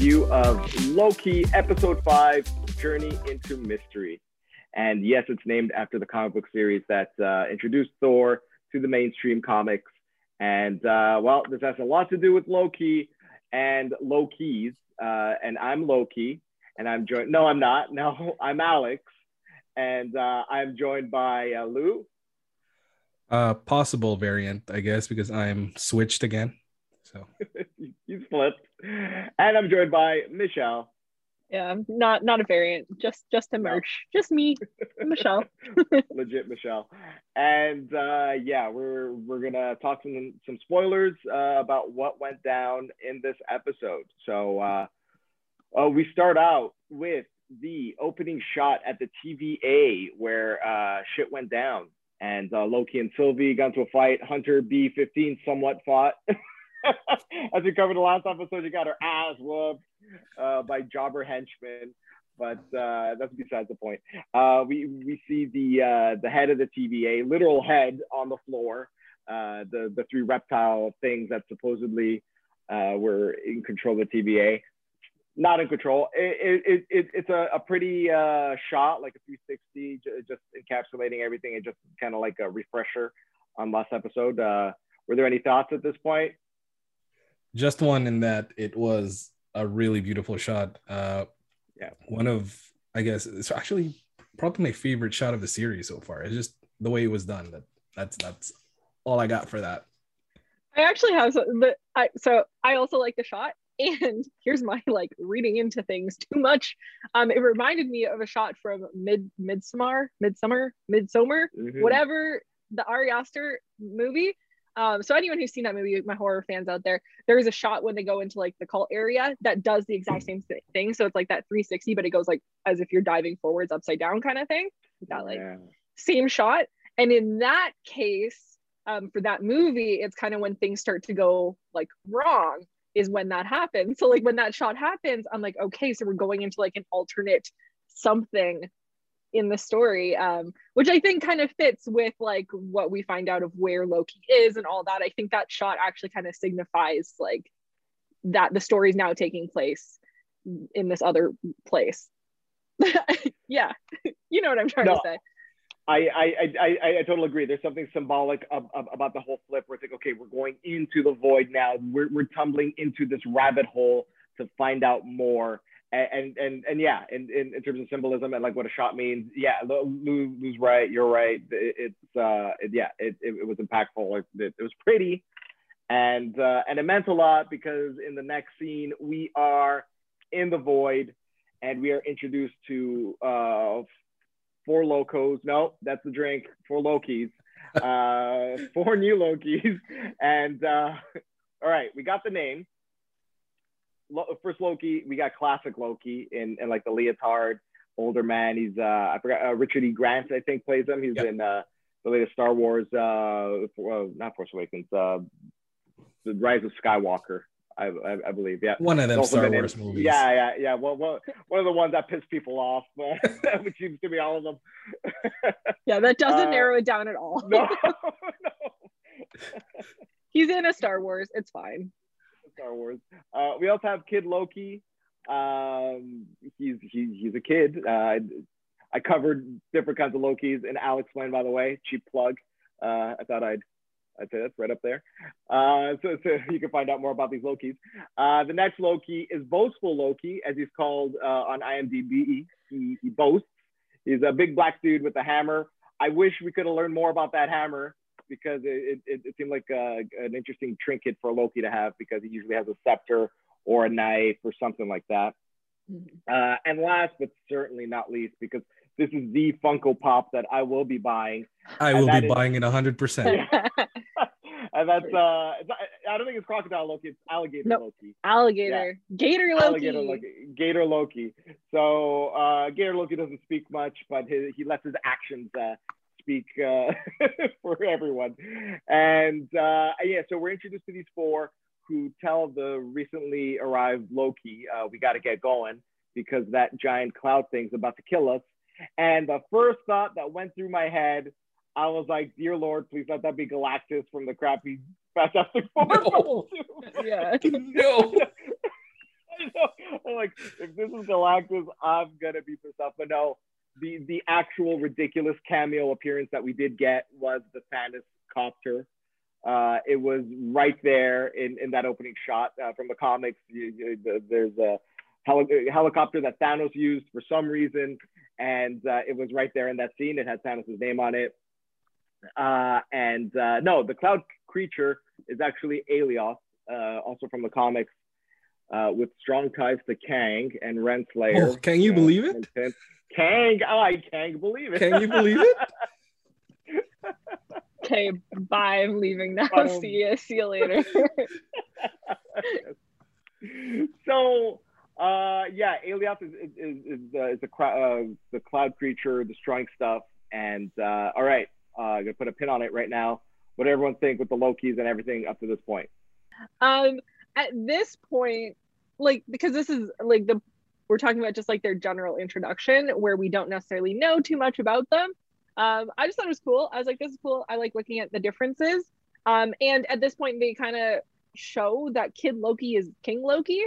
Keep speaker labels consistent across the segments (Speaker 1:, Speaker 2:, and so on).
Speaker 1: Review of Loki Episode 5 Journey into Mystery. And yes, it's named after the comic book series that uh, introduced Thor to the mainstream comics. And uh, well, this has a lot to do with Loki and Loki's. Uh, and I'm Loki, and I'm joined. No, I'm not. No, I'm Alex, and uh, I'm joined by uh, Lou.
Speaker 2: Uh, possible variant, I guess, because I'm switched again. So
Speaker 1: you flipped, and I'm joined by Michelle.
Speaker 3: Yeah, not not a variant, just just a merch, no. just me, Michelle.
Speaker 1: Legit Michelle, and uh, yeah, we're we're gonna talk some some spoilers uh, about what went down in this episode. So uh, uh, we start out with the opening shot at the TVA where uh, shit went down, and uh, Loki and Sylvie got into a fight. Hunter B15 somewhat fought. As we covered the last episode, she got her ass whooped uh, by jobber henchmen. But uh, that's besides the point. Uh, we we see the uh, the head of the TVA, literal head, on the floor. Uh, the the three reptile things that supposedly uh, were in control of the TVA, not in control. It, it, it it's a, a pretty shot, like a 360, just encapsulating everything, and just kind of like a refresher on last episode. were there any thoughts at this point?
Speaker 2: Just one in that it was a really beautiful shot. Uh, yeah, one of I guess it's actually probably my favorite shot of the series so far. It's just the way it was done. That that's that's all I got for that.
Speaker 3: I actually have the I, so I also like the shot. And here's my like reading into things too much. Um, it reminded me of a shot from Mid Midsommar, Midsommar, Midsommar, mm-hmm. whatever the Ari Aster movie um, so anyone who's seen that movie, my horror fans out there, there is a shot when they go into like the cult area that does the exact same thing. So it's like that 360, but it goes like as if you're diving forwards upside down kind of thing. That like yeah. same shot. And in that case, um, for that movie, it's kind of when things start to go like wrong is when that happens. So like when that shot happens, I'm like, okay, so we're going into like an alternate something in the story um, which i think kind of fits with like what we find out of where loki is and all that. I think that shot actually kind of signifies like that the story is now taking place in this other place. Yeah. You know what i'm trying no, to say.
Speaker 1: I, I, I, I, I totally agree. There's something symbolic of, of, about the whole flip where it's like, okay, we're going into the void now. We're, we're tumbling into this rabbit hole to find out more and and and yeah, in, in, in, terms of symbolism and like what a shot means, yeah, Lou, Lou's right, you're right. It, it's uh, it, yeah, it, it, it, was impactful. It, it was pretty, and uh, and it meant a lot because in the next scene we are in the void, and we are introduced to uh, four locos. No, that's the drink. Four Lokis, uh, four new Lokis, and uh, all right, we got the name first Loki, we got classic Loki in, in like the leotard, older man. He's uh, I forgot uh, Richard E. Grant, I think, plays him. He's yep. in uh, the latest Star Wars, uh, for, uh, not Force Awakens, uh, the Rise of Skywalker. I, I, I, believe, yeah.
Speaker 2: One of them Star Wars in, movies.
Speaker 1: Yeah, yeah, yeah. Well, well, one of the ones that piss people off, which seems to be all of them.
Speaker 3: yeah, that doesn't uh, narrow it down at all. no, no. He's in a Star Wars. It's fine.
Speaker 1: Star Wars. Uh, we also have Kid Loki. Um, he's he, he's a kid. Uh, I covered different kinds of Lokis and Alex Explained, by the way. Cheap plug. Uh, I thought I'd I'd say that's right up there. Uh, so, so you can find out more about these Lokis. Uh, the next Loki is boastful Loki, as he's called uh, on IMDb. He, he boasts. He's a big black dude with a hammer. I wish we could have learned more about that hammer because it, it, it seemed like a, an interesting trinket for Loki to have because he usually has a scepter or a knife or something like that. Mm-hmm. Uh, and last but certainly not least, because this is the Funko Pop that I will be buying.
Speaker 2: I will be is, buying it 100%.
Speaker 1: and that's, uh, I don't think it's Crocodile Loki, it's Alligator nope. Loki.
Speaker 3: Alligator. Yeah. Gator Loki. Alligator Loki.
Speaker 1: Gator Loki. So uh, Gator Loki doesn't speak much, but his, he lets his actions uh, speak uh, for everyone. And uh, yeah, so we're introduced to these four who tell the recently arrived Loki, uh, we got to get going because that giant cloud thing's about to kill us. And the first thought that went through my head, I was like, dear Lord, please let that be Galactus from the crappy Fantastic Four.
Speaker 2: No.
Speaker 3: Yeah.
Speaker 2: no.
Speaker 1: I know. I'm like, if this is Galactus, I'm gonna be pissed off. But no, the the actual ridiculous cameo appearance that we did get was the Thanos copter. Uh, it was right there in, in that opening shot uh, from the comics. You, you, there's a heli- helicopter that Thanos used for some reason, and uh, it was right there in that scene. It had Thanos' name on it. Uh, and uh, no, the cloud creature is actually Alioth, uh, also from the comics, uh, with strong ties to Kang and Renslayer.
Speaker 2: Oh, can you believe it?
Speaker 1: And- Kang, oh, I can't believe it.
Speaker 2: Can you believe it?
Speaker 3: Okay, bye. I'm leaving now.
Speaker 1: Um,
Speaker 3: see you. See you later.
Speaker 1: so uh yeah Alioth is is is, is, uh, is the cra- uh, the cloud creature destroying stuff and uh all right uh i'm gonna put a pin on it right now what do everyone think with the lokis and everything up to this point
Speaker 3: um, at this point, like because this is like the we're talking about just like their general introduction where we don't necessarily know too much about them. Um, I just thought it was cool. I was like, this is cool. I like looking at the differences. Um, and at this point, they kind of show that Kid Loki is King Loki.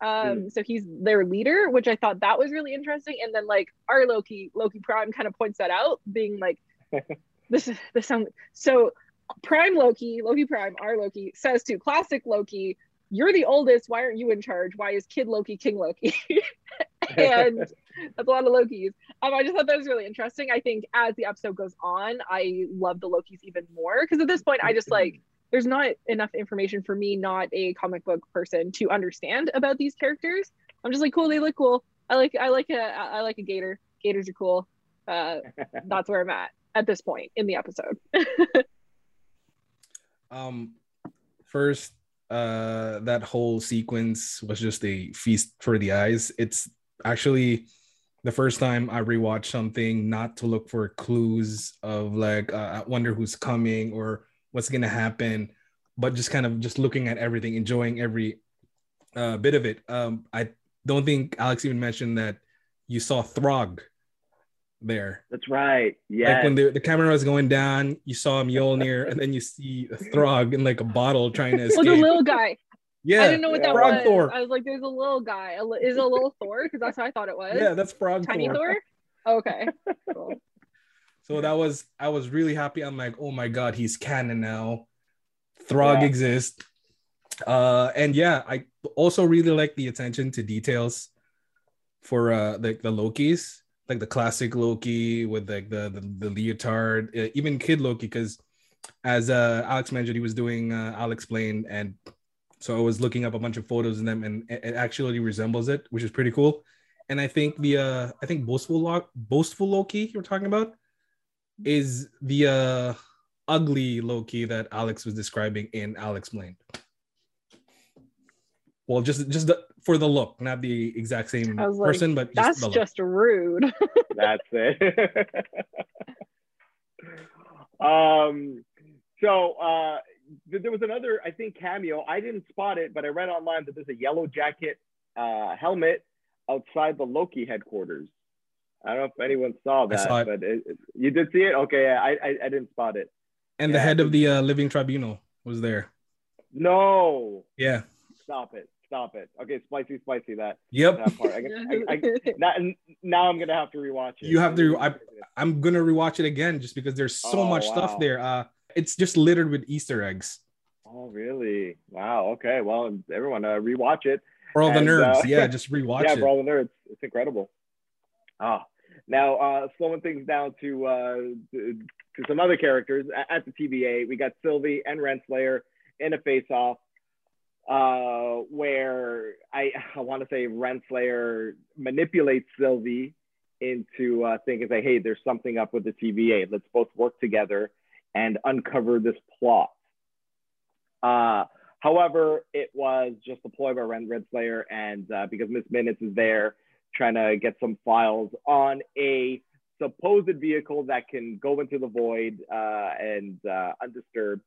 Speaker 3: Um, so he's their leader, which I thought that was really interesting. And then like our Loki, Loki Prime, kind of points that out, being like, this is this sound so. Prime Loki, Loki Prime, our Loki says to classic Loki, "You're the oldest. Why aren't you in charge? Why is Kid Loki King Loki?" and that's a lot of Lokis. Um, I just thought that was really interesting. I think as the episode goes on, I love the Lokis even more because at this point, I just like there's not enough information for me, not a comic book person, to understand about these characters. I'm just like, cool. They look cool. I like I like a I like a gator. Gators are cool. Uh, that's where I'm at at this point in the episode.
Speaker 2: Um, first, uh, that whole sequence was just a feast for the eyes. It's actually the first time I rewatched something not to look for clues of like uh, I wonder who's coming or what's gonna happen, but just kind of just looking at everything, enjoying every uh, bit of it. Um, I don't think Alex even mentioned that you saw Throg there.
Speaker 1: that's right yeah
Speaker 2: Like when the, the camera was going down, you saw Mjolnir, and then you see a Throg in like a bottle trying to escape.
Speaker 3: Well, the
Speaker 2: escape.
Speaker 3: little guy.
Speaker 2: yeah,
Speaker 3: I didn't know what that
Speaker 2: Frog
Speaker 3: was.
Speaker 2: Thor.
Speaker 3: I was like, "There's a little guy. Is it a little Thor? Because that's how I thought it was.
Speaker 2: yeah, that's Frog
Speaker 3: tiny
Speaker 2: Thor.
Speaker 3: Thor. Okay. Cool.
Speaker 2: So that was I was really happy. I'm like, oh my god, he's canon now. Throg
Speaker 1: Yeah.
Speaker 2: exists. Uh, and yeah, I also really like the attention to details for uh like the Lokis, like the classic Loki with like the the, the leotard, uh, even Kid Loki, because as uh Alex mentioned, he was doing uh I'll explain, and so I was looking up a bunch of photos of them, and it, it actually resembles it, which is pretty cool. And I think the uh I think boastful Lo- boastful Loki you're talking about is the uh ugly Loki that Alex was describing in Alex Blaine. Well, just just the, for the look, not the exact same
Speaker 3: I like,
Speaker 2: person, but just
Speaker 3: That's
Speaker 2: the look.
Speaker 3: just rude.
Speaker 1: That's it. um, so uh, th- there was another, I think, cameo. I didn't spot it, but I read online that there's a yellow jacket uh, helmet outside the Loki headquarters. I don't know if anyone saw
Speaker 2: I
Speaker 1: that,
Speaker 2: saw it.
Speaker 1: but it, it- you did see it. Okay, I, I I didn't spot it.
Speaker 2: and the head of the uh, living tribunal was there.
Speaker 1: No,
Speaker 2: Yeah.
Speaker 1: stop it, stop it. Okay, spicy, spicy. That
Speaker 2: Yep.
Speaker 1: that part. I, I, I, now, now I'm gonna have to rewatch it.
Speaker 2: You have to- I- I'm gonna rewatch it again just because there's so
Speaker 1: Oh,
Speaker 2: much
Speaker 1: wow.
Speaker 2: stuff there. Uh, it's just littered with Easter eggs
Speaker 1: Oh, really? Wow. Okay. Well, everyone, uh, rewatch it.
Speaker 2: for all the nerds.
Speaker 1: uh,
Speaker 2: yeah, just rewatch
Speaker 1: yeah,
Speaker 2: it.
Speaker 1: for all the nerds, it's incredible. Ah, now uh, slowing things down to uh, to to some other characters at the TVA. We got Sylvie and Renslayer in a face-off, uh, where I I want to say Renslayer manipulates Sylvie into uh, thinking, say, hey, there's something up with the TVA. Let's both work together and uncover this plot. Uh, however, it was just a ploy by Ren Renslayer, and uh, because Miss Minutes is there trying to get some files on a supposed vehicle that can go into the void uh, and uh, undisturbed.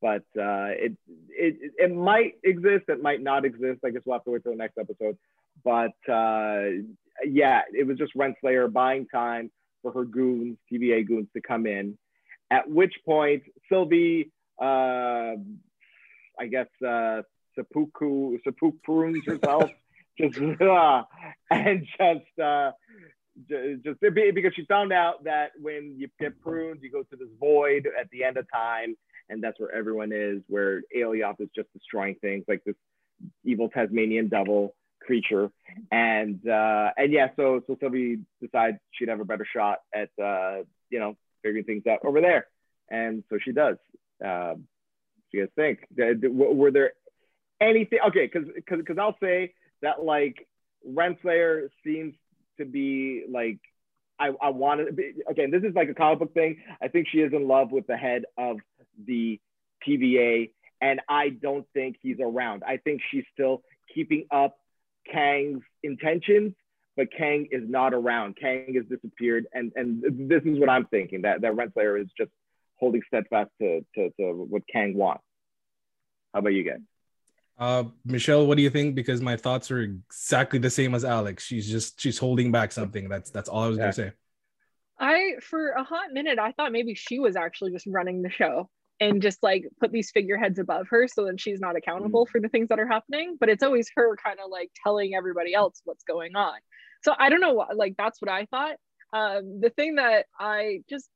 Speaker 1: But uh, it, it it might exist, it might not exist. I guess we'll have to wait till the next episode. But uh, yeah, it was just Renslayer buying time for her goons, TVA goons, to come in. At which point, Sylvie uh, I guess, uh, seppuku prunes herself, just uh, and just uh, just because she found out that when you get pruned, you go to this void at the end of time, and that's where everyone is. Where Alioth is just destroying things like this evil Tasmanian devil creature, and uh, and yeah, so so Sylvie decides she'd have a better shot at uh, you know figuring things out over there, and so she does. Uh, do you guys think? Were there anything? Okay, because because I'll say that like Renslayer seems to be like I, I wanted again this is like a comic book thing i think she is in love with the head of the tva and i don't think he's around i think she's still keeping up kang's intentions but kang is not around kang has disappeared and and this is what i'm thinking that that renslayer is just holding steadfast to, to, to what kang wants how about you guys
Speaker 2: uh, Michelle, what do you think? Because my thoughts are exactly the same as Alex. She's just she's holding back something. That's that's all I was yeah. gonna say.
Speaker 3: I for a hot minute I thought maybe she was actually just running the show and just like put these figureheads above her so that she's not accountable mm. for the things that are happening. But it's always her kind of like telling everybody else what's going on. So I don't know what like that's what I thought. Um, the thing that I just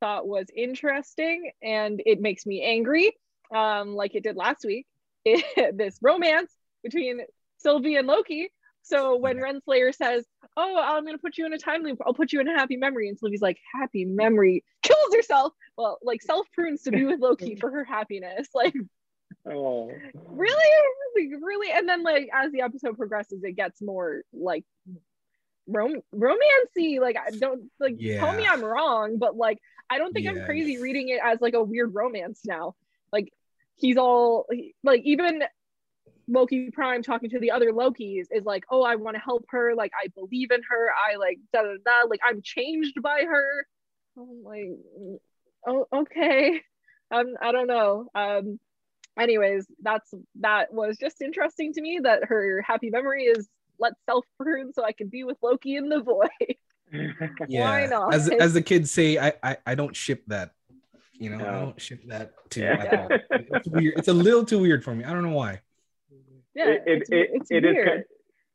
Speaker 3: thought was interesting and it makes me angry, um, like it did last week, this romance between Sylvie and Loki. So when. Renslayer says, "Oh, I'm going to put you in a time loop. I'll put you in a happy memory," and Sylvie's like, "Happy memory," kills herself. Well, like self prunes to be with Loki for her happiness. Like, oh, really, really, really. And then like as the episode progresses, it gets more like rom- romancy. Like, I don't like yeah. tell me I'm wrong, but like I don't think I'm crazy reading it as like a weird romance now. Like he's all like even Loki Prime talking to the other Lokis is like, oh, I want to help her. Like, I believe in her. I like da da da. Like, I'm changed by her. I'm like, oh, okay. Um, I don't know. Um, anyways, that's that was just interesting to me that her happy memory is let self prune so I can be with Loki in the void.
Speaker 2: yeah. Why not? As as the kids say, I, I I don't ship that. You know, no. I don't ship that too. Yeah. It's weird. It's a little too weird for me. I don't know why.
Speaker 3: Yeah, it, it's, it, it's it weird. Is,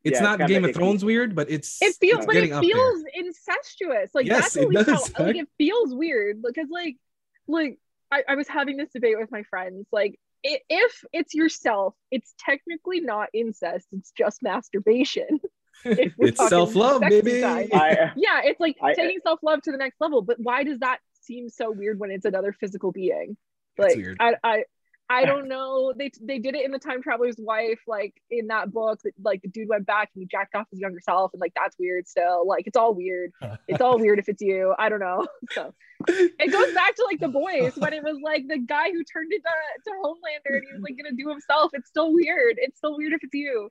Speaker 2: it's yeah, not Game of Thrones weird, but it's
Speaker 3: it feels it's but it feels incestuous. Like yes, that's at least does. how like it feels weird because like like I, I was having this debate with my friends. Like it, if it's yourself, it's technically not incest. It's just masturbation.
Speaker 2: it's self love, baby.
Speaker 3: I, uh, yeah, it's like I, uh, taking self love to the next level. But why does that seem so weird when it's another physical being. Like I, I I don't know. They they did it in the time traveler's wife, like in that book. Like the dude went back and he jacked off his younger self, and like that's weird. Still, like it's all weird. It's all weird if it's you. I don't know. So it goes back to like the boys when it was like the guy who turned into to Homelander and he was like gonna do himself. It's still weird. It's still weird if it's you.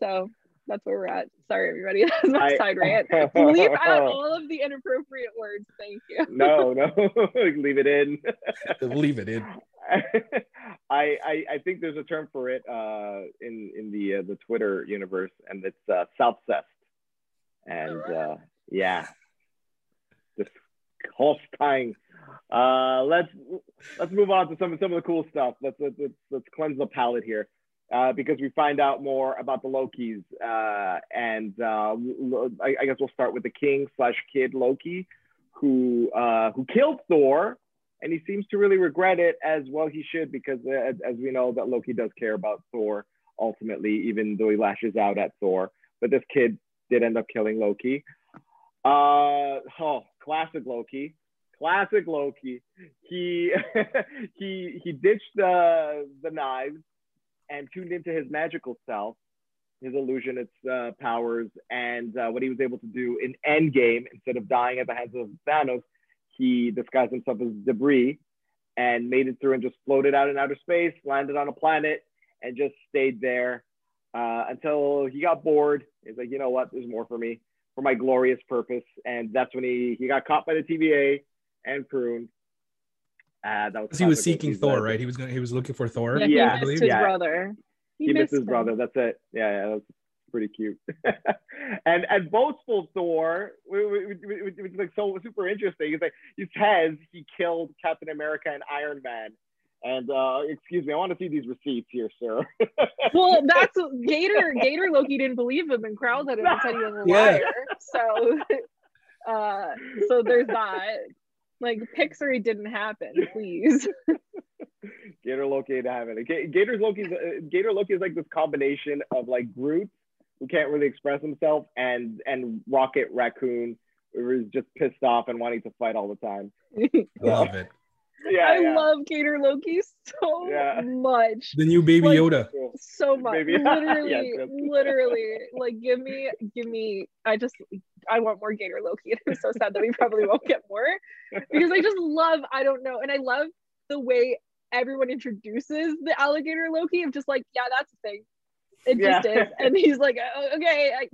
Speaker 3: So that's where we're at. Sorry, everybody. That's my I, side rant. Leave out all of the inappropriate words. Thank you.
Speaker 1: no, no, leave it in.
Speaker 2: leave it in.
Speaker 1: I, I, I think there's a term for it uh, in in the uh, the Twitter universe, and it's uh, self-cessed. And uh, yeah, just Holstein. Uh, let's let's move on to some some of the cool stuff. Let's let's let's, let's cleanse the palate here uh, because we find out more about the Lokis. Uh, and uh, I, I, guess we'll start with the king slash kid Loki, who uh, who killed Thor, and he seems to really regret it as well. He should because uh, as, as we know that Loki does care about Thor ultimately, even though he lashes out at Thor. But this kid did end up killing Loki. Uh, oh, classic Loki classic Loki. He he he ditched the the knives and tuned into his magical self, his illusionist uh, powers, and uh, what he was able to do in Endgame. Instead of dying at the hands of Thanos, he disguised himself as debris and made it through and just floated out in outer space, landed on a planet, and just stayed there uh, until he got bored. He's like, you know what? There's more for me, for my glorious purpose. And that's when he he got caught by the TVA and pruned
Speaker 2: uh, that was he was seeking Thor, right? He was going. He was looking for Thor.
Speaker 3: Yeah,
Speaker 2: yeah
Speaker 3: he missed his yeah. brother.
Speaker 1: He, he missed, missed his brother. That's it. Yeah, yeah, that's pretty cute. and and boastful Thor, which is like so super interesting. He's like he says he killed Captain America and Iron Man, And uh, excuse me, I want to see these receipts here, sir.
Speaker 3: well, that's Gator. Gator Loki didn't believe him and growled at him and said he was a liar. Yeah. So, uh, so there's that. Like Pixar didn't happen, please.
Speaker 1: Gator Loki didn't happen. Gator's Loki. Uh, Gator Loki is like this combination of like Groot, who can't really express himself, and and Rocket Raccoon, who is just pissed off and wanting to fight all the time.
Speaker 2: Love it.
Speaker 3: Yeah, I yeah. love Gator Loki so yeah. much.
Speaker 2: The new Baby
Speaker 3: like,
Speaker 2: Yoda.
Speaker 3: So much. Baby. Literally, yes, literally. Like, give me, give me. I just, I want more Gator Loki, and I'm so sad that we probably won't get more because I just love. I don't know, and I love the way everyone introduces the alligator Loki of just like, yeah, that's a thing. It yeah. just is. And he's like, oh, okay, I,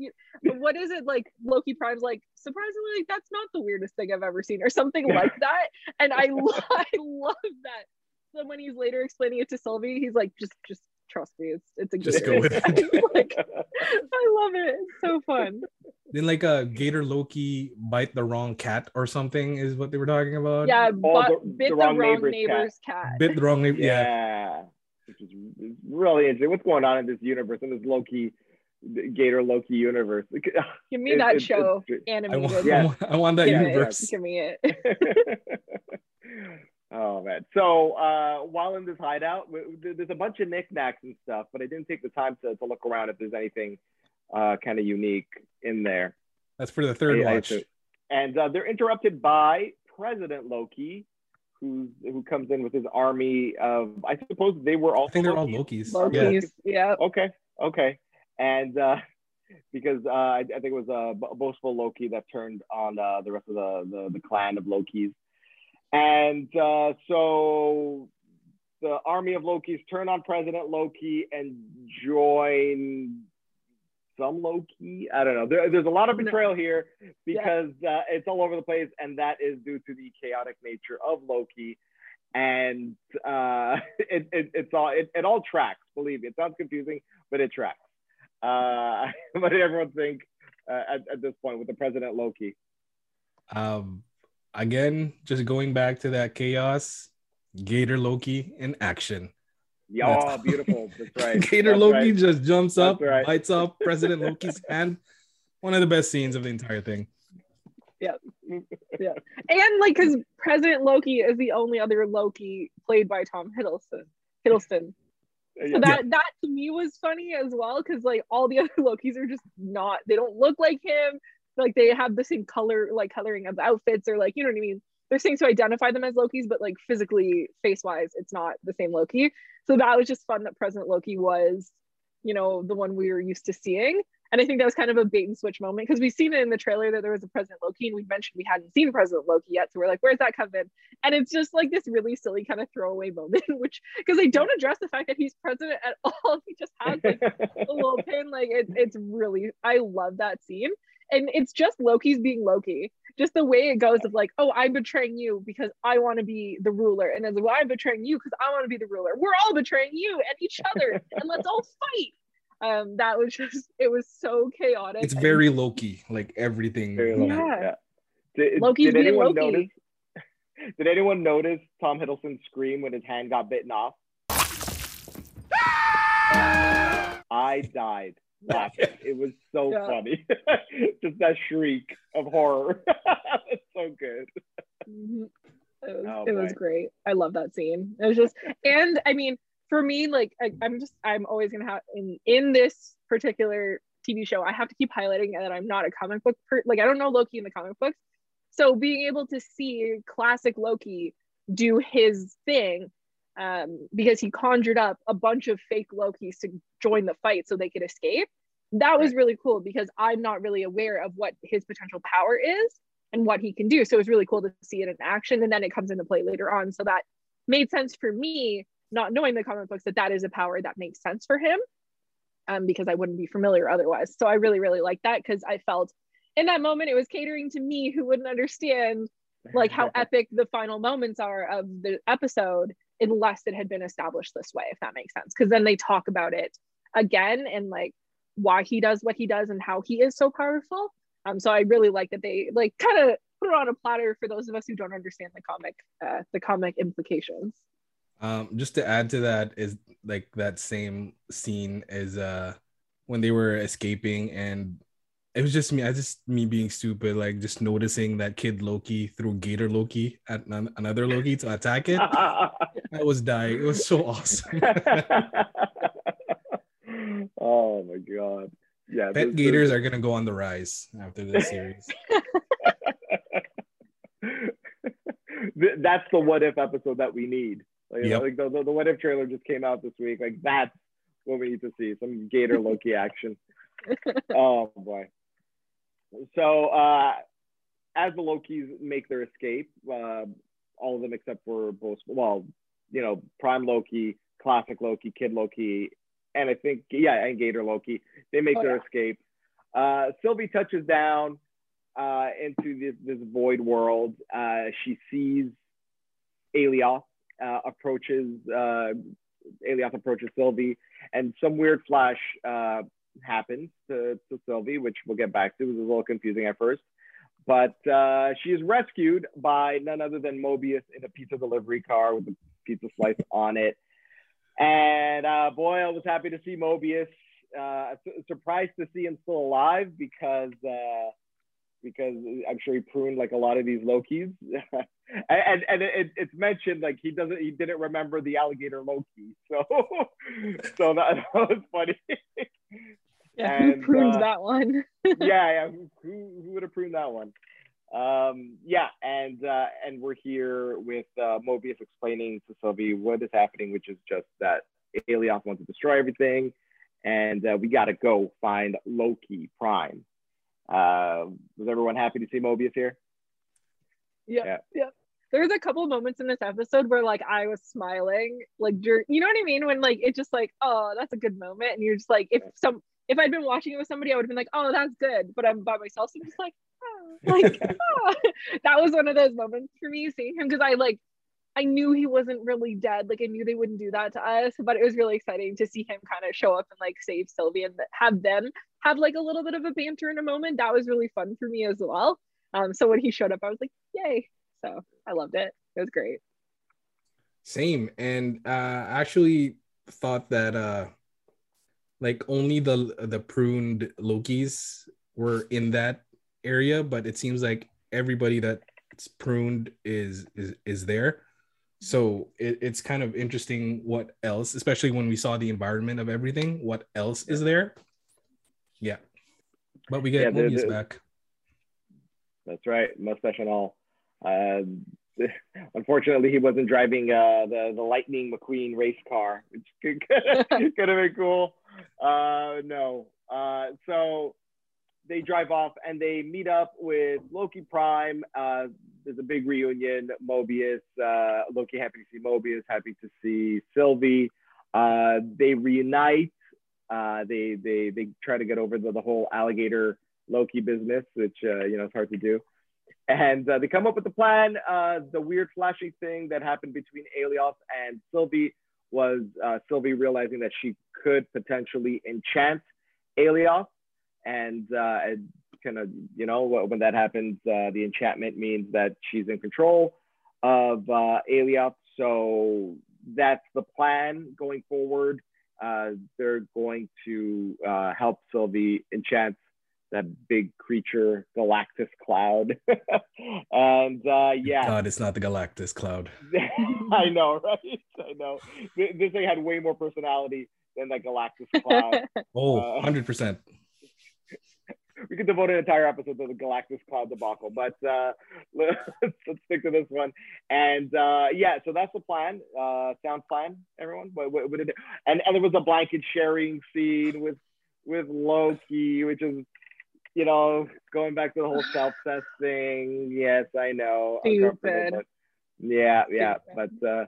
Speaker 3: what is it like? Loki Prime's like, surprisingly, like, that's not the weirdest thing I've ever seen, or something like that. And I, lo- I love that. So when he's later explaining it to Sylvie, he's like, just, just trust me, it's, it's a
Speaker 2: just go with it.
Speaker 3: like, I love it. It's so fun.
Speaker 2: Then like a uh, Gator Loki bite the wrong cat or something is what they were talking about.
Speaker 3: Yeah, oh, the, bit the, wrong, the wrong neighbor's, neighbor's cat. cat.
Speaker 2: Bit the wrong neighbor. Yeah.
Speaker 1: yeah which is really interesting. What's going on in this universe, in this Loki, Gator Loki universe?
Speaker 3: Give me it, that it, show animated.
Speaker 2: I want, yeah. I want that Give universe.
Speaker 3: It. Give me it.
Speaker 1: oh man! So uh, while in this hideout, there's a bunch of knickknacks and stuff, but I didn't take the time to, to look around if there's anything uh, kind of unique in there.
Speaker 2: That's for the third I, watch. I
Speaker 1: and uh, they're interrupted by President Loki, who's who comes in with his army of I suppose they were all I
Speaker 2: think they're all Lokis.
Speaker 3: Lokis, yeah. yeah.
Speaker 1: Okay, okay, and uh, because uh, I, I, think it was a uh, boastful Loki that turned on uh, the rest of the, the, the clan of Lokis, and uh, so the army of Lokis turn on President Loki and join some Loki. I don't know. There, there's a lot of betrayal here because yeah. uh, it's all over the place, and that is due to the chaotic nature of Loki. And uh, it, it, it's all it, it all tracks. Believe me, it sounds confusing, but it tracks. Uh, what did everyone think uh, at, at this point with the President Loki?
Speaker 2: Um, again, just going back to that chaos, Gator Loki in action.
Speaker 1: Yeah, beautiful. That's right.
Speaker 2: Gator
Speaker 1: That's
Speaker 2: Loki right. just jumps up, right. bites off President Loki's hand. One of the best scenes of the entire thing.
Speaker 3: Yeah. Yeah. And like because President Loki is the only other Loki played by Tom Hiddleston. Hiddleston. So that yeah. that to me was funny as well because like all the other Lokis are just not they don't look like him. Like they have the same color, like coloring of outfits, or like you know what I mean there's things to identify them as Lokis, but like physically, face wise, it's not the same Loki. So that was just fun that President Loki was, you know, the one we were used to seeing. And I think that was kind of a bait and switch moment because we've seen it in the trailer that there was a President Loki, and we mentioned we hadn't seen President Loki yet. So we're like, where's that coming? And it's just like this really silly kind of throwaway moment, which because they don't address the fact that he's president at all. He just has like a little pin. Like it, it's really, I love that scene. And it's just Loki's being Loki just the way it goes of like, oh, I'm betraying you because I want to be the ruler, and then well, I'm betraying you because I want to be the ruler. We're all betraying you and each other, and let's all fight. Um, that was just it was so chaotic.
Speaker 2: It's very Loki, like everything.
Speaker 1: Very
Speaker 3: Loki. Yeah. yeah.
Speaker 1: Did, Loki's did anyone Loki. notice? Did anyone notice Tom Hiddleston scream when his hand got bitten off? I died laughing. It was so yeah. funny. Just that shriek of horror. it's so good.
Speaker 3: Mm-hmm. It was, oh, it was great. I love that scene. It was just, and I mean, for me, like I, am just, I'm always gonna have in in this particular TV show, I have to keep highlighting that I'm not a comic book per, like I don't know Loki in the comic books. So being able to see classic Loki do his thing um, because he conjured up a bunch of fake Lokis to join the fight so they could escape. That was really cool because I'm not really aware of what his potential power is and what he can do. So it's really cool to see it in action. And then it comes into play later on. So that made sense for me, not knowing the comic books, that that is a power that makes sense for him um, because I wouldn't be familiar otherwise. So I really, really like that because I felt in that moment it was catering to me who wouldn't understand like how epic the final moments are of the episode unless it had been established this way, if that makes sense. Because then they talk about it again and like why he does what he does and how he is so powerful. Um, so I really like that they like kind of put it on a platter for those of us who don't understand the comic, uh, the comic implications.
Speaker 2: Um, just to add to that is like that same scene is uh when they were escaping and it was just me. I just me being stupid, like just noticing that kid Loki threw Gator Loki at another Loki to attack it. I was dying. It was so awesome.
Speaker 1: oh my god! Yeah,
Speaker 2: pet gators are gonna go on the rise after this series.
Speaker 1: that's the what if episode that we need. Like, yep. like the, the, the, what if trailer just came out this week. Like that's what we need to see. Some Gator Loki action. oh boy. So uh, as the Lokis make their escape, uh, all of them except for both, well, you know, Prime Loki, Classic Loki, Kid Loki, and I think yeah, and Gator Loki, they make oh, their yeah. escape. Uh, Sylvie touches down uh, into this, this void world. Uh, she sees Alioth uh, approaches uh, Alioth approaches Sylvie, and some weird flash uh, happens to, to Sylvie, which we'll get back to. It was a little confusing at first. But uh, she is rescued by none other than Mobius in a pizza delivery car with a pizza slice on it. And uh, boy, I was happy to see Mobius. Uh, surprised to see him still alive because uh, because I'm sure he pruned like a lot of these Lokis. and and it, it's mentioned like he doesn't he didn't remember the alligator Loki. So so that, that was funny.
Speaker 3: Yeah, and, who pruned uh, that one?
Speaker 1: yeah, yeah. Who, who, who would have pruned that one? Um, yeah, and uh, and we're here with uh, Mobius explaining to Sylvie what is happening, which is just that Alioth wants to destroy everything, and uh, we got to go find Loki Prime. Uh, was everyone happy to see Mobius here?
Speaker 3: Yeah, yeah. yeah. There's a couple moments in this episode where like I was smiling, like you know what I mean? When like it's just like, oh, that's a good moment, and you're just like, if some if I'd been watching it with somebody, I would have been like, oh, that's good. But I'm by myself, so I'm just like, oh. Like oh. that was one of those moments for me seeing him because I like I knew he wasn't really dead. Like I knew they wouldn't do that to us, but it was really exciting to see him kind of show up and like save Sylvie and have them have like a little bit of a banter in a moment. That was really fun for me as well. Um, so when he showed up, I was like, yay. So I loved it. It was great.
Speaker 2: Same. And uh actually thought that uh like only the the pruned Lokis were in that area, but it seems like everybody that's pruned is is is there. So it, it's kind of interesting what else, especially when we saw the environment of everything, what else is there. Yeah. But we get yeah, Mobius back.
Speaker 1: That's right, mustache and all. Uh, unfortunately, he wasn't driving uh, the the Lightning McQueen race car, which could, could have been cool. Uh, no. Uh, so they drive off and they meet up with Loki Prime. Uh, there's a big reunion. Mobius, uh, Loki happy to see Mobius, happy to see Sylvie. Uh, they reunite. Uh, they they they try to get over the, the whole alligator Loki business, which uh, you know it's hard to do. And uh, they come up with the plan. The weird flashy thing that happened between Alioth and Sylvie was Sylvie realizing that she could potentially enchant Alioth, and uh, kind of you know when that happens, uh, the enchantment means that she's in control of uh, Alioth. So that's the plan going forward. Uh, they're going to uh, help Sylvie enchant that big creature Galactus cloud. and uh, yeah.
Speaker 2: God, it's not the Galactus cloud.
Speaker 1: I know, right? I know. This thing had way more personality than that Galactus cloud.
Speaker 2: oh, 100%.
Speaker 1: We could devote an entire episode to the Galactus cloud debacle, but uh, let's, let's stick to this one. And uh, yeah, so that's the plan. Uh, sound plan, everyone? What, what, what did it, and, and there was a blanket sharing scene with with Loki, which is you know, going back to the whole self test thing. Yes, I know.
Speaker 3: Stupid.
Speaker 1: Yeah, yeah. Stupid. But uh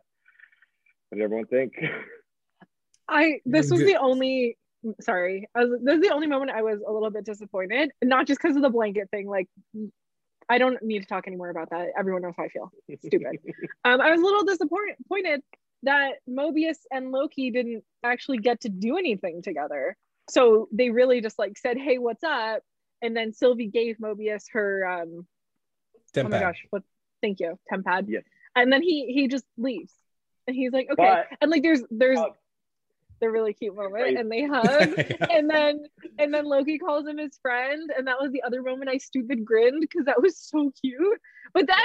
Speaker 1: what did everyone think?
Speaker 3: I this was the only sorry. I was, this is the only moment I was a little bit disappointed. Not just because of the blanket thing, like I don't need to talk anymore about that. Everyone knows how I feel. Stupid. um, I was a little disappointed that Mobius and Loki didn't actually get to do anything together. So they really just like said, "Hey, what's up?" and then Sylvie gave Mobius her um
Speaker 2: Tempad.
Speaker 3: oh my gosh, what thank you, Tempad.
Speaker 1: Yeah.
Speaker 3: And then he he just leaves. And he's like, okay. But, and like there's there's uh, the really cute moment right. and they hug yeah. and then and then Loki calls him his friend and that was the other moment I stupid grinned because that was so cute. But then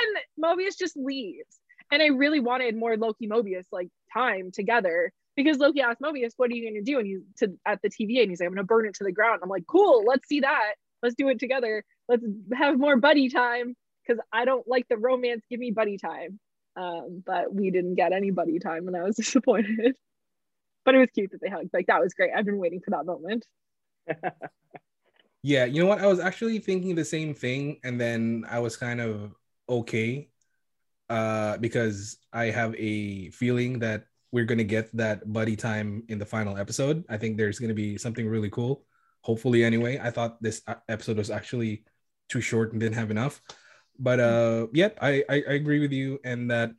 Speaker 3: Mobius just leaves. And I really wanted more Loki Mobius like time together because Loki asked Mobius, "What are you going to do?" And he's to at the TVA, and he's like, "I'm going to burn it to the ground." I'm like, "Cool, let's see that. Let's do it together. Let's have more buddy time." Because I don't like the romance. Give me buddy time. Um, but we didn't get any buddy time, and I was disappointed but it was cute that they hugged. Like that was great. I've been waiting for that moment.
Speaker 2: yeah, you know what? I was actually thinking the same thing, and then I was kind of okay uh, because I have a feeling that we're gonna get that buddy time in the final episode. I think there's gonna be something really cool. Hopefully, anyway. I thought this uh, episode was actually too short and didn't have enough. But uh, yeah, I, I, I agree with you, and that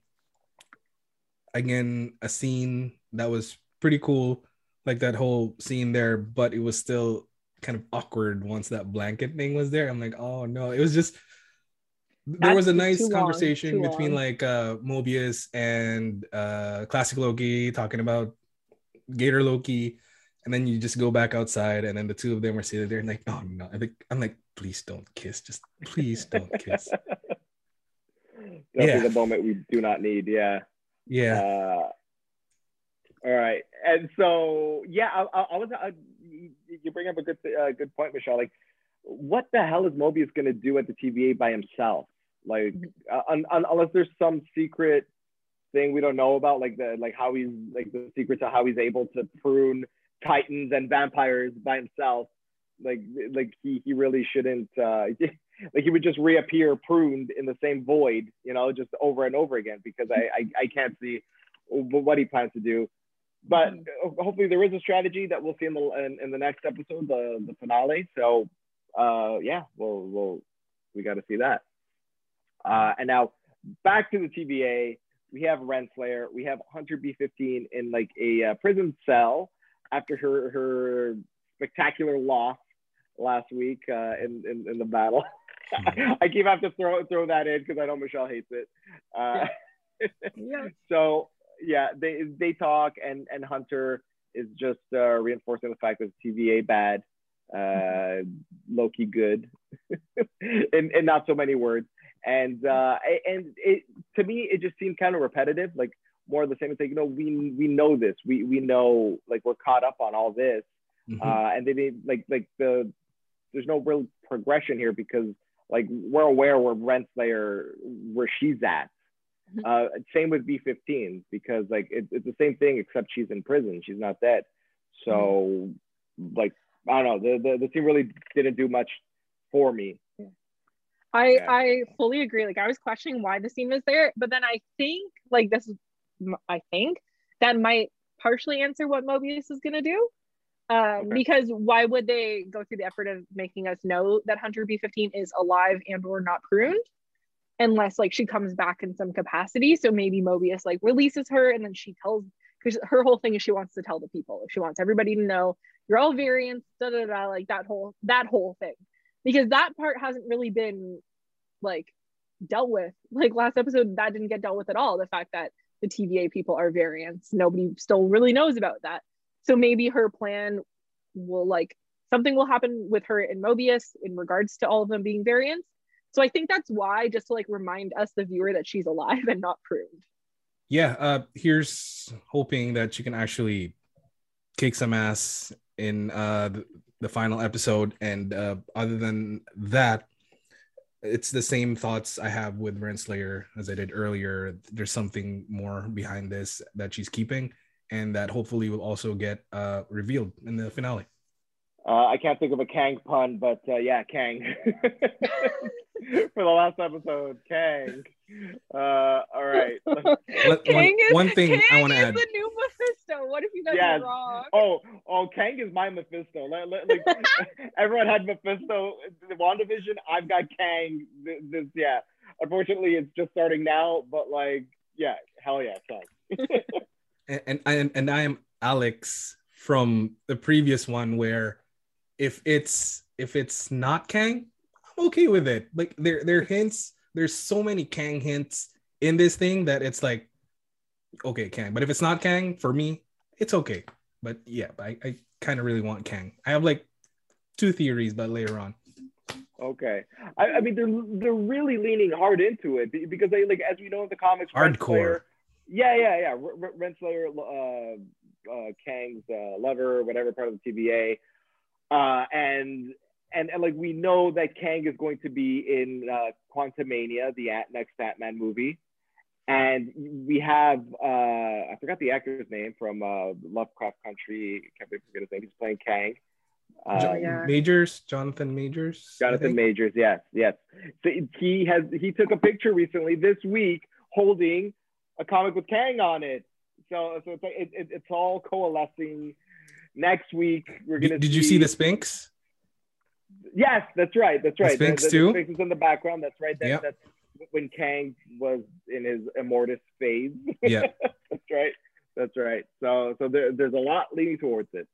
Speaker 2: again, a scene that was pretty cool, like that whole scene there, but it was still kind of awkward once that blanket thing was there. I'm like, oh no, it was just there That's was a nice conversation long, between long. like uh Mobius and uh classic Loki talking about Gator Loki, and then you just go back outside, and then the two of them are sitting there and like, oh no, I think I'm like, please don't kiss, just please don't kiss.
Speaker 1: Definitely yeah. the moment we do not need. Yeah.
Speaker 2: Yeah.
Speaker 1: Uh, all right, and so yeah, I, I, I was. I, you bring up a good uh, good point, Michelle. Like, what the hell is Mobius going to do at the TVA by himself? Like, mm-hmm. uh, un, un, unless there's some secret thing we don't know about, like the like how he's like the secret to how he's able to prune titans and vampires by himself. Like, like he he really shouldn't. Uh, like he would just reappear pruned in the same void, you know, just over and over again. Because I I, I can't see what he plans to do but mm-hmm. hopefully there is a strategy that we'll see in the in, in the next episode, the the finale. So uh, yeah, we'll we'll we got to see that. Uh, and now back to the TVA. We have Renslayer. We have Hunter B15 in like a uh, prison cell after her her spectacular loss last week uh, in, in, in the battle. Mm-hmm. I keep having to throw throw that in because I know Michelle hates it. Uh, yeah. yeah. So yeah, they they talk, and and Hunter is just uh, reinforcing the fact that TVA bad, uh, Loki good, in, in not so many words. And uh, and it to me it just seemed kind of repetitive, like more of the same. It's like you know we we know this, we we know like we're caught up on all this, mm-hmm. uh, and they did like like the there's no real progression here because like we're aware where Renslayer where she's at Mm-hmm. Uh, same with B15 because like it, it's the same thing except she's in prison. She's not dead. So mm-hmm. like I don't know. The, the the team really didn't do much for me.
Speaker 3: I yeah. I fully agree. Like I was questioning why the scene was there, but then I think like this is I think that might partially answer what Mobius is gonna do. Um, okay. because why would they go through the effort of making us know that Hunter B15 is alive and or not pruned? Unless like she comes back in some capacity. So maybe Mobius like releases her and then she tells because her whole thing is she wants to tell the people. She wants everybody to know you're all variants, da da da, like that whole that whole thing. Because that part hasn't really been like dealt with. Like last episode, that didn't get dealt with at all. The fact that the TVA people are variants. Nobody still really knows about that. So maybe her plan will like something will happen with her and Mobius in regards to all of them being variants so I think that's why, just to like remind us, the viewer, that she's alive and not pruned.
Speaker 2: Yeah. Uh, here's hoping that she can actually kick some ass in uh, the, final episode. And uh, other than that, it's the same thoughts I have with Renslayer as I did earlier. There's something more behind this that she's keeping, and that hopefully will also get uh, revealed in the finale.
Speaker 1: Uh, I can't think of a Kang pun, but uh, yeah, Kang. For the last episode, Kang. Uh, all right.
Speaker 3: Kang is, one thing Kang I want to add. the new Mephisto. What if you guys yes. are wrong?
Speaker 1: Oh, oh, Kang is my Mephisto. Like, everyone had Mephisto. The WandaVision. I've got Kang. This, this, yeah. Unfortunately, it's just starting now, but like, yeah, hell yeah, Kang.
Speaker 2: and, and and I am Alex from the previous one where if it's if it's not Kang, I'm okay with it. Like there there hints, there's so many Kang hints in this thing that it's like okay, Kang. But if it's not Kang, for me, it's okay. But yeah, I, I kind of really want Kang. I have like two theories, but later on.
Speaker 1: Okay, I, I mean they're they're really leaning hard into it because they like as we know in the comics,
Speaker 2: hardcore.
Speaker 1: yeah, yeah, yeah. R- Renslayer, uh, uh, Kang's uh, lover, whatever part of the TVA, uh, and and, and like we know that Kang is going to be in uh, Quantumania, the at- next Ant-Man movie, and we have uh, I forgot the actor's name from uh, Lovecraft Country. Can't forget his name. He's playing Kang.
Speaker 2: Um, yeah. Majors, Jonathan Majors.
Speaker 1: Jonathan Majors, yes, yes. So he has he took a picture recently this week holding a comic with Kang on it. So so it's it, it, it's all coalescing. Next week we're gonna.
Speaker 2: Did, did
Speaker 1: see...
Speaker 2: you see the Sphinx?
Speaker 1: Yes, that's right. That's right.
Speaker 2: The Sphinx
Speaker 1: the, the,
Speaker 2: too.
Speaker 1: The Sphinx is in the background. That's right. That,
Speaker 2: yep.
Speaker 1: That's when Kang was in his Immortus phase.
Speaker 2: Yeah,
Speaker 1: that's right. That's right. So so there, there's a lot leaning towards it.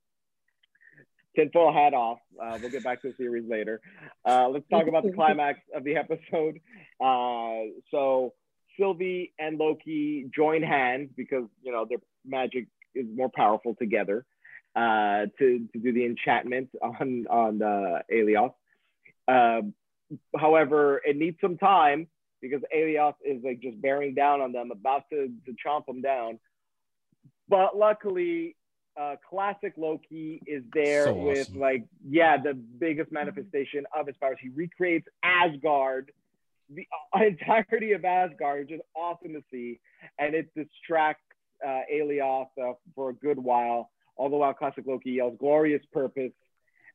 Speaker 1: Tinfoil hat off. Uh, we'll get back to the series later. Uh, let's talk about the climax of the episode. Uh, so Sylvie and Loki join hands because you know their magic is more powerful together uh, to, to do the enchantment on on uh, Alioth. Uh, however, it needs some time because Alioth is like just bearing down on them, about to, to chomp them down. But luckily, uh, classic Loki is there
Speaker 2: So
Speaker 1: with
Speaker 2: awesome.
Speaker 1: like yeah the biggest manifestation of his powers. He recreates Asgard, the entirety of Asgard, which is awesome to see, and it distracts uh, Alioth uh, for a good while. All the while, classic Loki yells "glorious purpose,"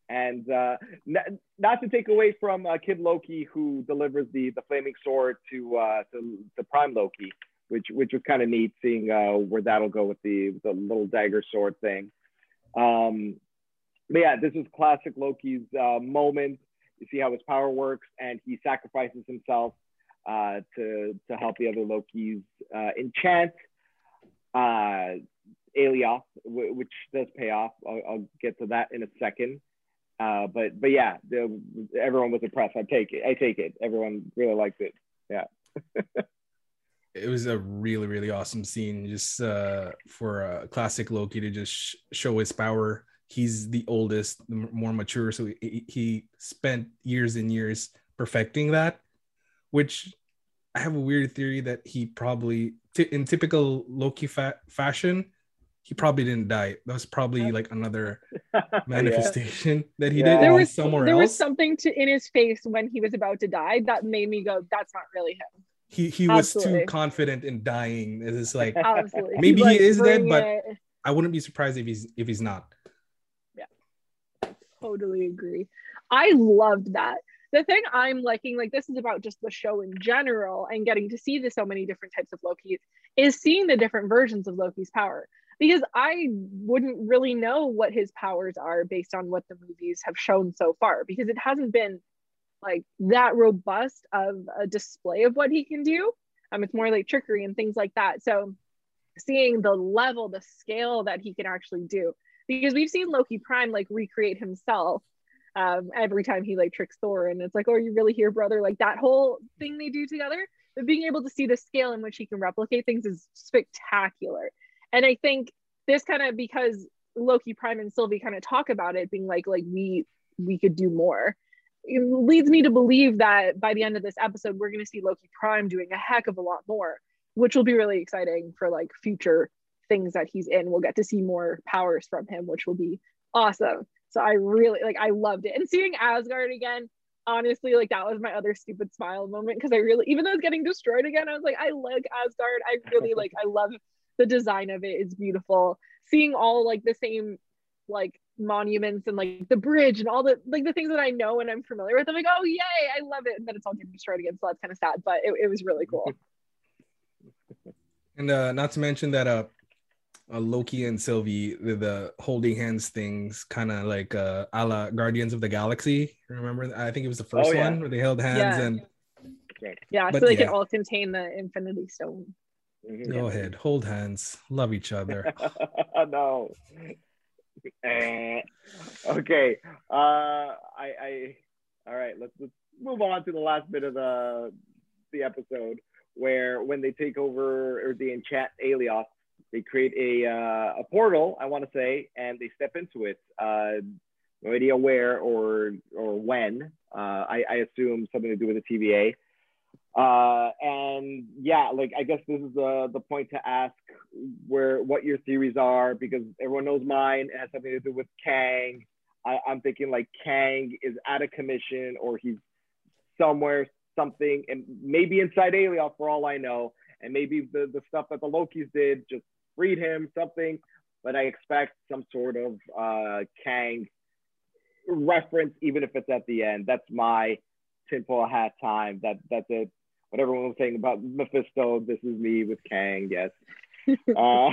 Speaker 1: and uh, n- not to take away from uh, Kid Loki, who delivers the the flaming sword to uh, to, to Prime Loki which which was kind of neat seeing uh, where that'll go with the the little dagger sword thing. Um, but yeah, this is classic Loki's uh, moment. You see how his power works, and he sacrifices himself uh, to to help the other Lokis uh, enchant Alioth, w- which does pay off. I'll, I'll, get to that in a second. Uh, but but yeah, the, everyone was impressed. I take it. I take it. Everyone really liked it. Yeah.
Speaker 2: it was a really really awesome scene just uh, for a classic loki to just sh- show his power he's the oldest more mature so he, he spent years and years perfecting that which i have a weird theory that he probably t- in typical loki fa- fashion he probably didn't die that was probably like another manifestation that he
Speaker 1: Yeah.
Speaker 2: did
Speaker 3: There
Speaker 2: in
Speaker 3: was
Speaker 2: somewhere
Speaker 3: there
Speaker 2: else
Speaker 3: was something to in his face when he was about to die that made me go, "That's not really him."
Speaker 2: he he was
Speaker 3: Absolutely.
Speaker 2: too confident in dying it's like
Speaker 3: Absolutely.
Speaker 2: Maybe he is dead,
Speaker 3: bring
Speaker 2: but-
Speaker 3: it-
Speaker 2: i wouldn't be surprised if he's if he's not Yeah,
Speaker 3: totally agree. I loved that. The thing I'm liking, like this is about just the show in general and getting to see the so many different types of Lokis, is seeing the different versions of Loki's power. Because I wouldn't really know what his powers are based on what the movies have shown so far, because it hasn't been like that robust of a display of what he can do. Um, it's more like trickery and things like that. So seeing the level, the scale that he can actually do because we've seen Loki Prime like recreate himself um, every time he like tricks Thor, and it's like, oh, are you really here, brother? Like that whole thing they do together. But being able to see the scale in which he can replicate things is spectacular. And I think this kind of because Loki Prime and Sylvie kind of talk about it, being like, like we we could do more. It leads me to believe that by the end of this episode, we're going to see Loki Prime doing a heck of a lot more, which will be really exciting for like future things that he's in. We'll get to see more powers from him, which will be awesome. So I really like I loved it. And seeing Asgard again, honestly, like that was my other stupid smile moment because I really even though it's getting destroyed again, I was like, I like Asgard. I really like I love the design of. It's beautiful. Seeing all like the same like monuments and like the bridge and all the like the things that I know and I'm familiar with. I'm like, oh yay, I love it. And then it's all getting destroyed again. So that's kind of sad, but it, it was really cool.
Speaker 2: And uh, not to mention that uh, uh Loki and Sylvie, the, the holding hands things, kind of like uh, a la Guardians of the Galaxy. Remember? I think it was the first
Speaker 1: Oh, yeah.
Speaker 2: one where they held hands
Speaker 3: Yeah.
Speaker 2: and
Speaker 3: Yeah,
Speaker 2: But
Speaker 3: so they
Speaker 2: yeah.
Speaker 3: can all contain the Infinity Stone.
Speaker 1: Mhm.
Speaker 2: go ahead, hold hands, love each other.
Speaker 1: no. Eh. okay. Uh, I, I. All right. Let's, let's move on to the last bit of the the episode where when they take over or they enchant Alioth, they create a uh, a portal, I want to say, and they step into it. Uh, no idea where or or when. Uh, I, I assume something to do with the TVA. Uh, and yeah, like I guess this is the the point to ask where what your theories are because everyone knows mine. It has something to do with Kang. I, I'm thinking like Kang is out of commission or he's somewhere something and maybe inside Alioth for all I know. And maybe the, the stuff that the Lokis did just freed him, something. But I expect some sort of uh, Kang reference, even if it's at the end. That's my tinfoil hat time. That that's it. What everyone was saying about Mephisto, this is me with Kang. Yes. uh,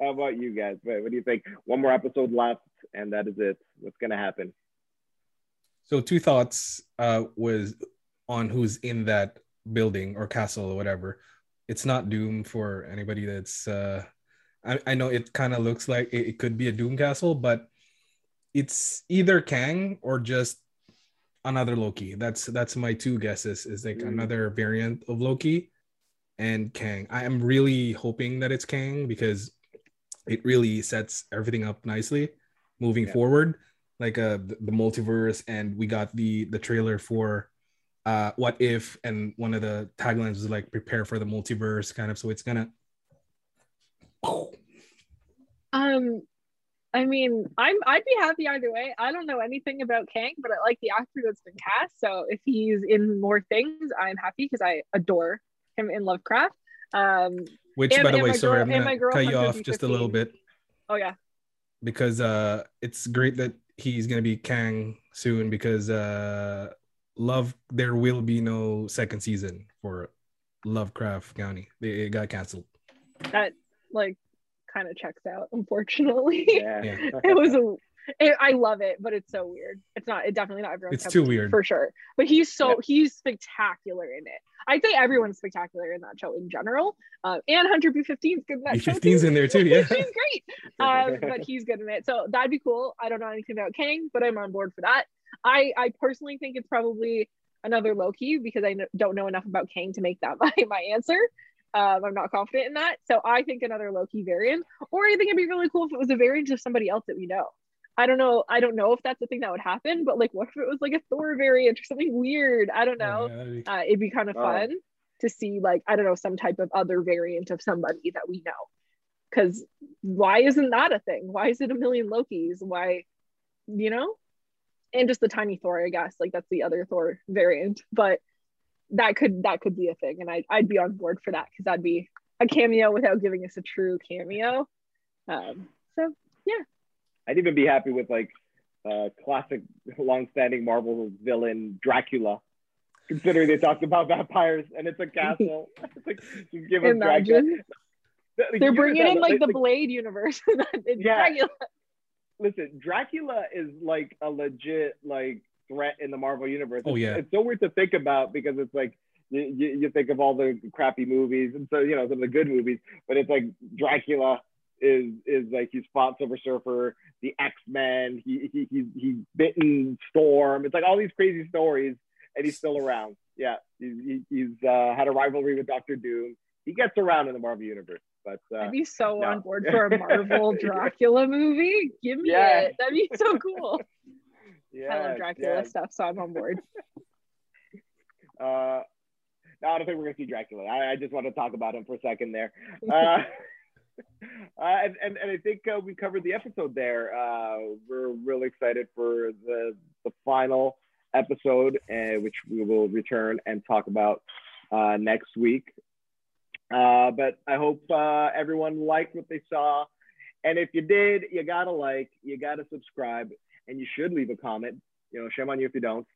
Speaker 1: how about you guys? What, what do you think? One more episode left, and that is it. What's gonna happen?
Speaker 2: So two thoughts uh, was on who's in that building or castle or whatever. It's not Doom for anybody that's. Uh, I, I know it kind of looks like it, it could be a Doom castle, but it's either Kang or just another Loki. That's that's my two guesses. Is like mm. another variant of Loki and Kang. I am really hoping that it's Kang because it really sets everything up nicely moving yeah. forward. Like uh the, the multiverse, and we got the the trailer for uh what if and one of the taglines was like prepare for the multiverse kind of so it's gonna
Speaker 3: um i mean i'm i'd be happy either way. I don't know anything about kang but i like the actor that's been cast so if he's in more things i'm happy because i adore him in lovecraft. Um
Speaker 2: which and, by the way sorry girl, i'm gonna cut you off just a little bit.
Speaker 3: Oh yeah.
Speaker 2: Because uh it's great that he's gonna be kang soon because uh love there will be no second season for Lovecraft Country. It got canceled.
Speaker 3: That like kind of checks out, unfortunately. Yeah. it was a it, I love it, but it's so weird. It's not. It definitely not everyone.
Speaker 2: It's too weird
Speaker 3: for sure. But he's so yeah. he's spectacular in it. I'd say everyone's spectacular in that show in general. Uh, and Hunter B15 is good in that
Speaker 2: B15's show. Too. in there too. Yeah,
Speaker 3: he's great. Um, but he's good in it. So that'd be cool. I don't know anything about Kang, but I'm on board for that. I I personally think it's probably another Loki because I don't know enough about Kang to make that my my answer. Um, I'm not confident in that. So I think another Loki variant, or I think it'd be really cool if it was a variant of somebody else that we know. I don't know. I don't know if that's the thing that would happen, but like, what if it was like a Thor variant or something weird? I don't know. Yeah, uh, it'd be kind of fun to see, like, I don't know, some type of other variant of somebody that we know. Because why isn't that a thing? Why is it a million Lokis? Why, you know? and just the tiny Thor, I guess. Like that's the other Thor variant, but that could that could be a thing, and I I'd be on board for that because that'd be a cameo without giving us a true cameo. Um, so yeah,
Speaker 1: I'd even be happy with like uh, classic, long-standing Marvel villain Dracula. Considering they talked about vampires and it's a castle, it's like, just give
Speaker 3: Imagine. Dracula. They're bringing in like, like the Blade universe. yeah. Dracula
Speaker 1: listen, Dracula is like a legit like threat in the Marvel universe.
Speaker 2: Oh yeah,
Speaker 1: it's so weird to think about because it's like you, you, think of all the crappy movies and so you know some of the good movies, but it's like Dracula is is like he's fought Silver Surfer, the X Men, he he he's he's bitten Storm. It's like all these crazy stories, and he's still around. Yeah, he's he's uh, had a rivalry with Doctor Doom. He gets around in the Marvel universe. But uh,
Speaker 3: I'd be so no. on board for a Marvel Dracula movie. Give me yeah. it. That'd be so cool. Yeah, I love Dracula yeah. stuff, so I'm on board.
Speaker 1: Uh, no, I don't think we're gonna see Dracula. I, I just want to talk about him for a second there. Uh, uh, and, and, and I think uh, we covered the episode there. Uh, we're really excited for the the final episode, uh, which we will return and talk about uh, next week. Uh, but I hope uh, everyone liked what they saw. And if you did, you gotta like, you gotta subscribe, and you should leave a comment. You know, shame on you if you don't.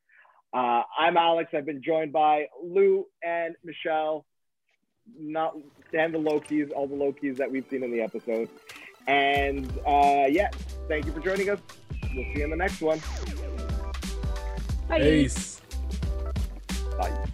Speaker 1: Uh, I'm Alex. I've been joined by Lou and Michelle. Not and the Lokis, all the Lokis that we've seen in the episode. And uh, yeah, thank you for joining us. We'll see you in the next one.
Speaker 2: Bye. Peace.
Speaker 1: Bye.